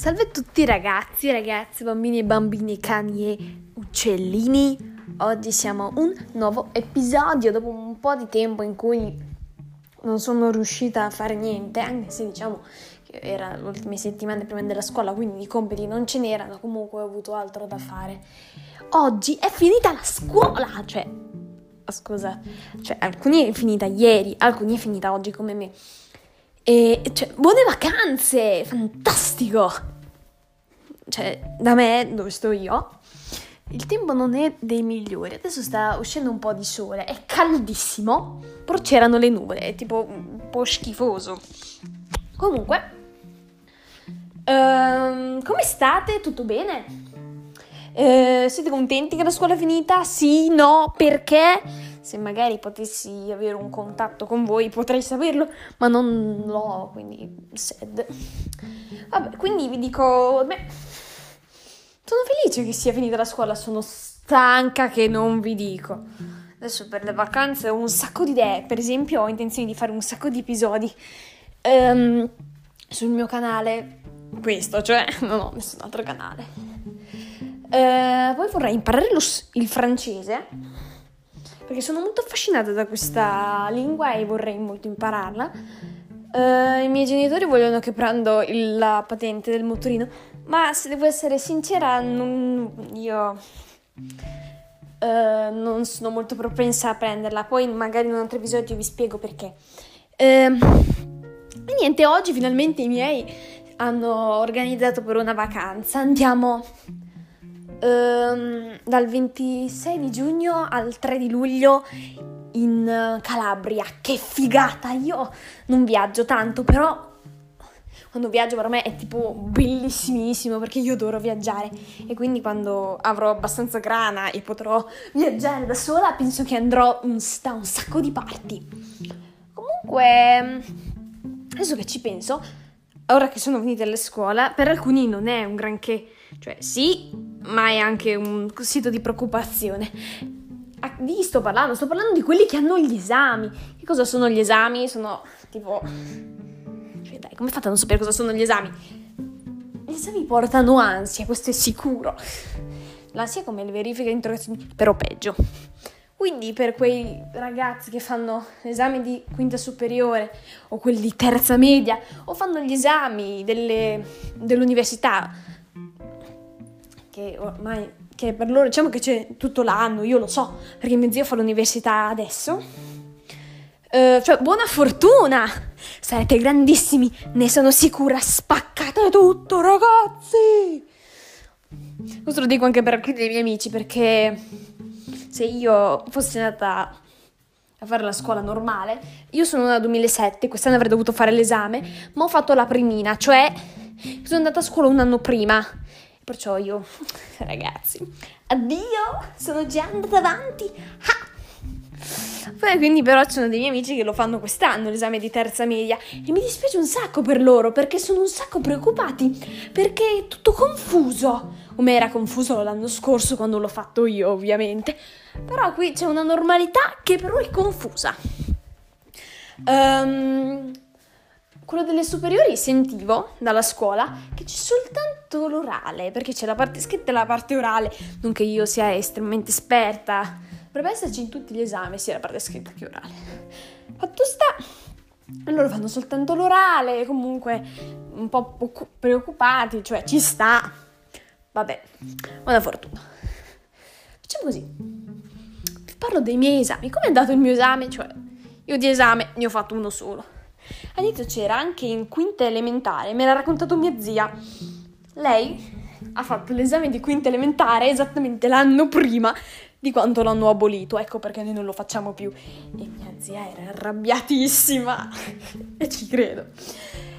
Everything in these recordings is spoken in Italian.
Salve a tutti ragazzi, ragazze, bambini e bambine, cani e uccellini. Oggi siamo un nuovo episodio dopo un po' di tempo in cui non sono riuscita a fare niente, anche se diciamo che era le ultime settimane prima della scuola, quindi di compiti non ce n'erano, comunque ho avuto altro da fare. Oggi è finita la scuola, cioè scusa, cioè alcuni è finita ieri, alcuni è finita oggi come me. E cioè, buone vacanze! Fantastico! Cioè, da me, dove sto io, il tempo non è dei migliori. Adesso sta uscendo un po' di sole, è caldissimo, però c'erano le nuvole, è tipo un po' schifoso. Comunque, um, come state? Tutto bene? Uh, siete contenti che la scuola è finita? Sì, no, perché? se magari potessi avere un contatto con voi potrei saperlo, ma non l'ho, quindi sad. Vabbè, quindi vi dico, beh, felice che sia finita la scuola, sono stanca che non vi dico. Adesso per le vacanze ho un sacco di idee, per esempio ho intenzione di fare un sacco di episodi um, sul mio canale, questo, cioè non ho nessun altro canale. Uh, poi vorrei imparare lo, il francese perché sono molto affascinata da questa lingua e vorrei molto impararla. Uh, I miei genitori vogliono che prendo il, la patente del motorino, ma se devo essere sincera, non, io uh, non sono molto propensa a prenderla. Poi magari in un altro episodio vi spiego perché. Uh, e niente, oggi finalmente i miei hanno organizzato per una vacanza. Andiamo ehm, dal 26 di giugno al 3 di luglio in eh, Calabria. Che figata! Io non viaggio tanto, però quando viaggio per me è tipo bellissimissimo perché io adoro viaggiare e quindi quando avrò abbastanza grana e potrò viaggiare da sola penso che andrò un, da un sacco di parti. Comunque, adesso che ci penso, ora che sono finite le scuola, per alcuni non è un granché, cioè sì, ma è anche un sito di preoccupazione. Di chi sto parlando? Sto parlando di quelli che hanno gli esami. Che cosa sono gli esami? Sono tipo... Cioè dai, come fate a non sapere cosa sono gli esami? Gli esami portano ansia, questo è sicuro. L'ansia come le verifiche interrogazioni, però peggio. Quindi per quei ragazzi che fanno l'esame di quinta superiore o quelli di terza media o fanno gli esami delle, dell'università, che ormai che per loro diciamo che c'è tutto l'anno, io lo so, perché mio zio fa l'università adesso. Uh, cioè, buona fortuna! Sarete grandissimi, ne sono sicura. Spaccate tutto, ragazzi! Questo lo dico anche per alcuni dei miei amici, perché se io fossi andata a fare la scuola normale, io sono nata 2007, quest'anno avrei dovuto fare l'esame, ma ho fatto la primina, cioè sono andata a scuola un anno prima Perciò io, ragazzi, addio, sono già andata avanti. Ah! Poi quindi però ci sono dei miei amici che lo fanno quest'anno, l'esame di terza media, e mi dispiace un sacco per loro perché sono un sacco preoccupati, perché è tutto confuso, come era confuso l'anno scorso quando l'ho fatto io ovviamente, però qui c'è una normalità che però è confusa. Um, quello delle superiori sentivo dalla scuola che c'è soltanto l'orale, perché c'è la parte scritta e la parte orale, non che io sia estremamente esperta, dovrebbe esserci in tutti gli esami sia la parte scritta che orale. Fatto sta, loro fanno soltanto l'orale, comunque un po' preoccupati, cioè ci sta. Vabbè, buona fortuna. Facciamo così. Vi parlo dei miei esami. Come è andato il mio esame? Cioè, io di esame ne ho fatto uno solo. All'inizio c'era anche in quinta elementare, me l'ha raccontato mia zia. Lei ha fatto l'esame di quinta elementare esattamente l'anno prima di quando l'hanno abolito. Ecco perché noi non lo facciamo più. E mia zia era arrabbiatissima. e ci credo.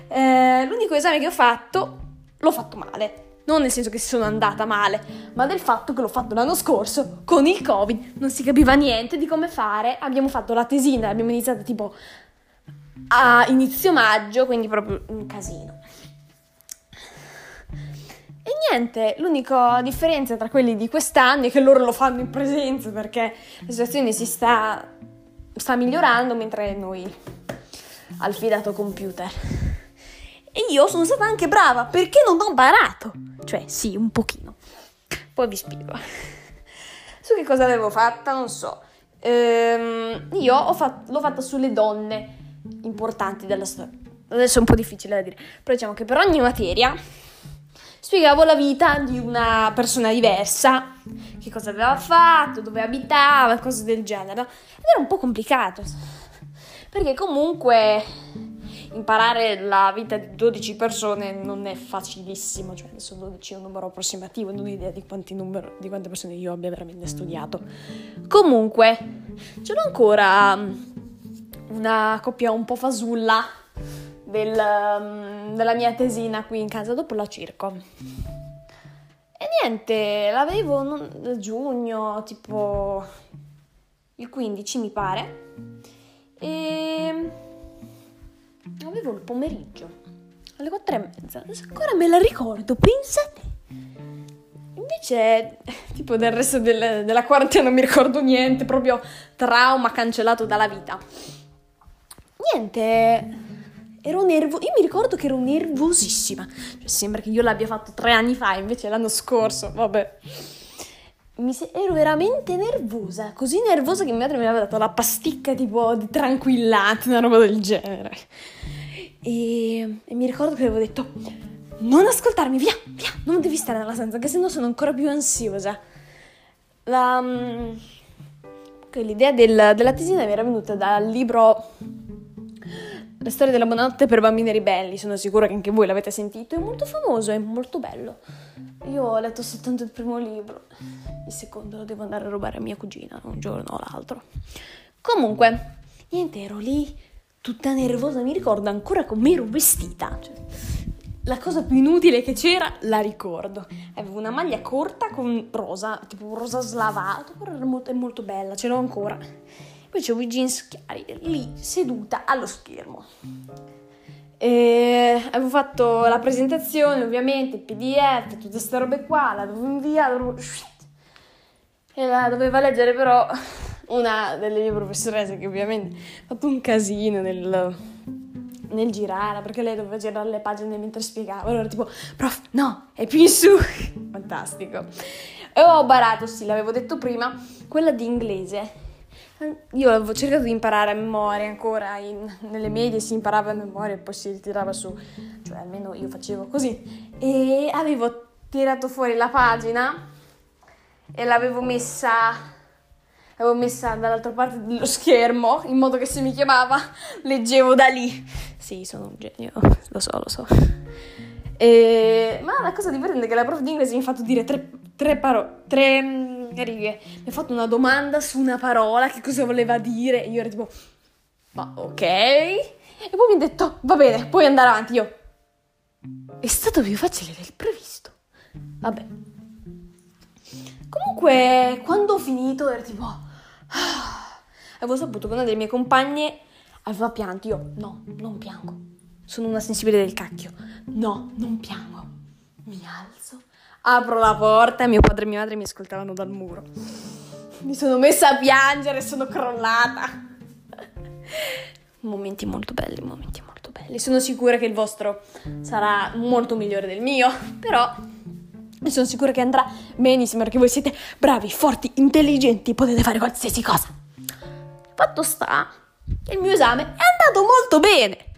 Eh, l'unico esame che ho fatto l'ho fatto male. Non nel senso che sono andata male, ma del fatto che l'ho fatto l'anno scorso con il Covid. Non si capiva niente di come fare. Abbiamo fatto la tesina, abbiamo iniziato tipo a inizio maggio, quindi proprio un casino. Niente, l'unica differenza tra quelli di quest'anno è che loro lo fanno in presenza perché la situazione si sta, sta migliorando mentre noi al fidato computer. E io sono stata anche brava perché non ho barato. Cioè, sì, un pochino. Poi vi spiego. Su che cosa avevo fatta, non so. Ehm, io ho fat- l'ho fatta sulle donne importanti della storia. Adesso è un po' difficile da dire, però diciamo che per ogni materia spiegavo la vita di una persona diversa, che cosa aveva fatto, dove abitava, cose del genere. Ed era un po' complicato, perché comunque imparare la vita di 12 persone non è facilissimo, cioè adesso 12 è un numero approssimativo, non ho idea di, numero, di quante persone io abbia veramente studiato. Comunque, ce l'ho ancora una coppia un po' fasulla del, um, della mia tesina qui in casa, dopo la circo. E niente, l'avevo a giugno, tipo il 15 mi pare. E avevo il pomeriggio alle 4 e mezza. Ancora me la ricordo, pensate. Invece, tipo del resto del, della quarantena non mi ricordo niente, proprio trauma cancellato dalla vita. Niente, ero nervosa. Io mi ricordo che ero nervosissima. Cioè, sembra che io l'abbia fatto tre anni fa, invece l'anno scorso, vabbè. Se- ero veramente nervosa, così nervosa che mia madre mi aveva dato la pasticca tipo di tranquillante, una roba del genere. E, e mi ricordo che avevo detto: Non ascoltarmi, via, via, non devi stare nella stanza, che sennò sono ancora più ansiosa. La, um, l'idea del, della tesina mi era venuta dal libro La storia della buonanotte per bambini ribelli. Sono sicura che anche voi l'avete sentito. È molto famoso, è molto bello. Io ho letto soltanto il primo libro, il secondo lo devo andare a rubare a mia cugina un giorno o l'altro. Comunque, niente, ero lì tutta nervosa, mi ricordo ancora come ero vestita. Cioè, la cosa più inutile che c'era la ricordo. Avevo una maglia corta con rosa, tipo rosa slavato, però era molto, molto bella, ce l'ho ancora. Poi i jeans chiari, lì seduta allo schermo. E avevo fatto la presentazione, ovviamente, il PDF, tutte queste robe qua, l'avevo inviato e la doveva leggere però una delle mie professoresse che ovviamente ha fatto un casino nel, nel girare perché lei doveva girare le pagine mentre spiegava. Allora tipo, prof, no, è più in su. Fantastico. E ho barato, sì, l'avevo detto prima, quella di inglese. Io avevo cercato di imparare a memoria ancora, in, nelle medie si imparava a memoria e poi si ritirava su, cioè almeno io facevo così. E avevo tirato fuori la pagina e l'avevo messa l'avevo messa dall'altra parte dello schermo in modo che se mi chiamava leggevo da lì. Sì, sono un genio, lo so, lo so. E... Ma la cosa divertente è che la prof di inglese mi ha fatto dire tre, tre parole, tre righe. Mi ha fatto una domanda su una parola, che cosa voleva dire. E io ero tipo, ma ok. E poi mi ha detto, va bene, puoi andare avanti. Io, è stato più facile del previsto. Vabbè. Comunque, quando ho finito, ero tipo, avevo saputo che una delle mie compagne aveva pianto. Io, no, non piango. Sono una sensibile del cacchio. No, non piango. Mi alzo, apro la porta e mio padre e mia madre mi ascoltavano dal muro. Mi sono messa a piangere sono crollata. momenti molto belli, momenti molto belli. Sono sicura che il vostro sarà molto migliore del mio, però sono sicura che andrà benissimo perché voi siete bravi, forti, intelligenti, potete fare qualsiasi cosa. Fatto sta che il mio esame è andato molto bene.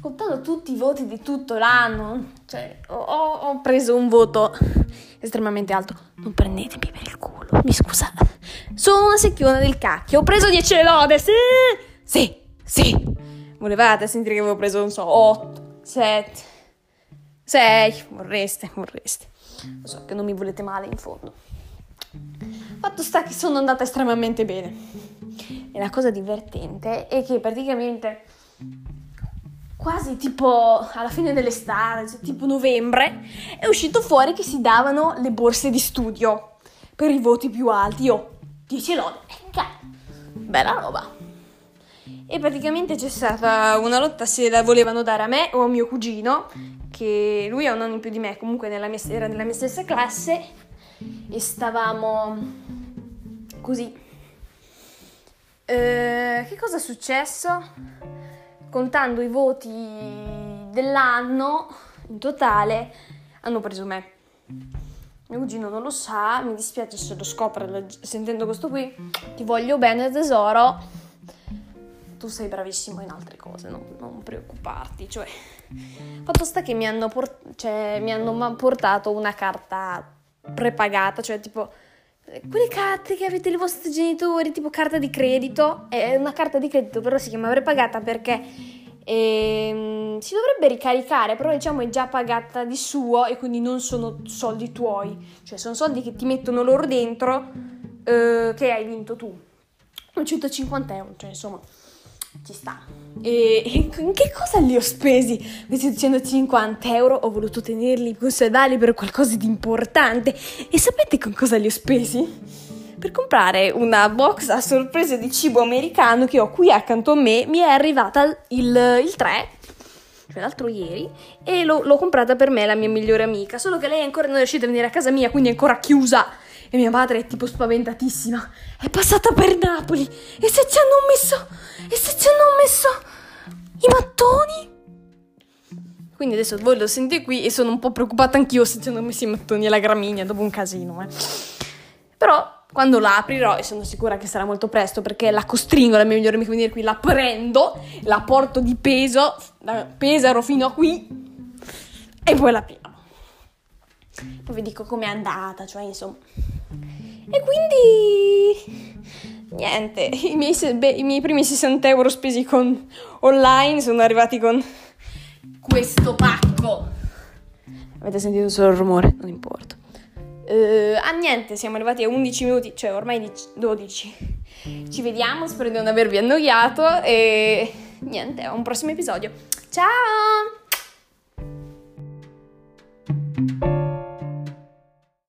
Contando tutti i voti di tutto l'anno, cioè, ho, ho preso un voto estremamente alto. Non prendetemi per il culo, mi scusate. Sono una secchiona del cacchio. Ho preso 10 lode, sì! Sì, sì. Volevate sentire che avevo preso, non so, 8, 7, 6. Vorreste, vorreste. Lo so che non mi volete male in fondo. Fatto sta che sono andata estremamente bene. E la cosa divertente è che praticamente quasi tipo alla fine dell'estate, cioè tipo novembre, è uscito fuori che si davano le borse di studio per i voti più alti. Io 10 lode, bella roba. E praticamente c'è stata una lotta se la volevano dare a me o a mio cugino, che lui ha un anno in più di me, comunque nella mia, era nella mia stessa classe e stavamo così. Eh, che cosa è successo? Contando i voti dell'anno in totale hanno preso me. Mio cugino non lo sa, mi dispiace se lo scopre sentendo questo qui. Ti voglio bene tesoro. Tu sei bravissimo in altre cose, non, non preoccuparti. Cioè, fatto sta che mi hanno, port- cioè, mi hanno portato una carta prepagata, cioè tipo quelle carte che avete i vostri genitori, tipo carta di credito. È una carta di credito, però si chiama prepagata perché ehm, si dovrebbe ricaricare, però diciamo è già pagata di suo e quindi non sono soldi tuoi, cioè sono soldi che ti mettono loro dentro eh, che hai vinto tu. 150 euro, cioè insomma ci sta. E, in che cosa li ho spesi questi 150 euro? Ho voluto tenerli, conservarli per qualcosa di importante. E sapete con cosa li ho spesi? Per comprare una box a sorpresa di cibo americano che ho qui accanto a me. Mi è arrivata il, il 3, cioè l'altro ieri, e l'ho, l'ho comprata per me, la mia migliore amica. Solo che lei ancora non è riuscita a venire a casa mia, quindi è ancora chiusa. E mia madre è tipo spaventatissima. È passata per Napoli. E se ci hanno messo. E se ci hanno messo. I mattoni? Quindi adesso voi lo sentite qui e sono un po' preoccupata anch'io se ci hanno messo i mattoni alla gramigna dopo un casino, eh. Però quando la aprirò e sono sicura che sarà molto presto perché la costringo la mia migliore amica venire qui, la prendo, la porto di peso, la pesaro fino a qui e poi la apriamo. Poi vi dico com'è andata, cioè insomma. E quindi niente, i miei, beh, i miei, primi 60 euro spesi con online sono arrivati con questo pacco. Avete sentito solo il rumore? Non importa. Uh, ah niente, siamo arrivati a 11 minuti, cioè ormai 12. Ci vediamo, spero di non avervi annoiato e niente, a un prossimo episodio. Ciao!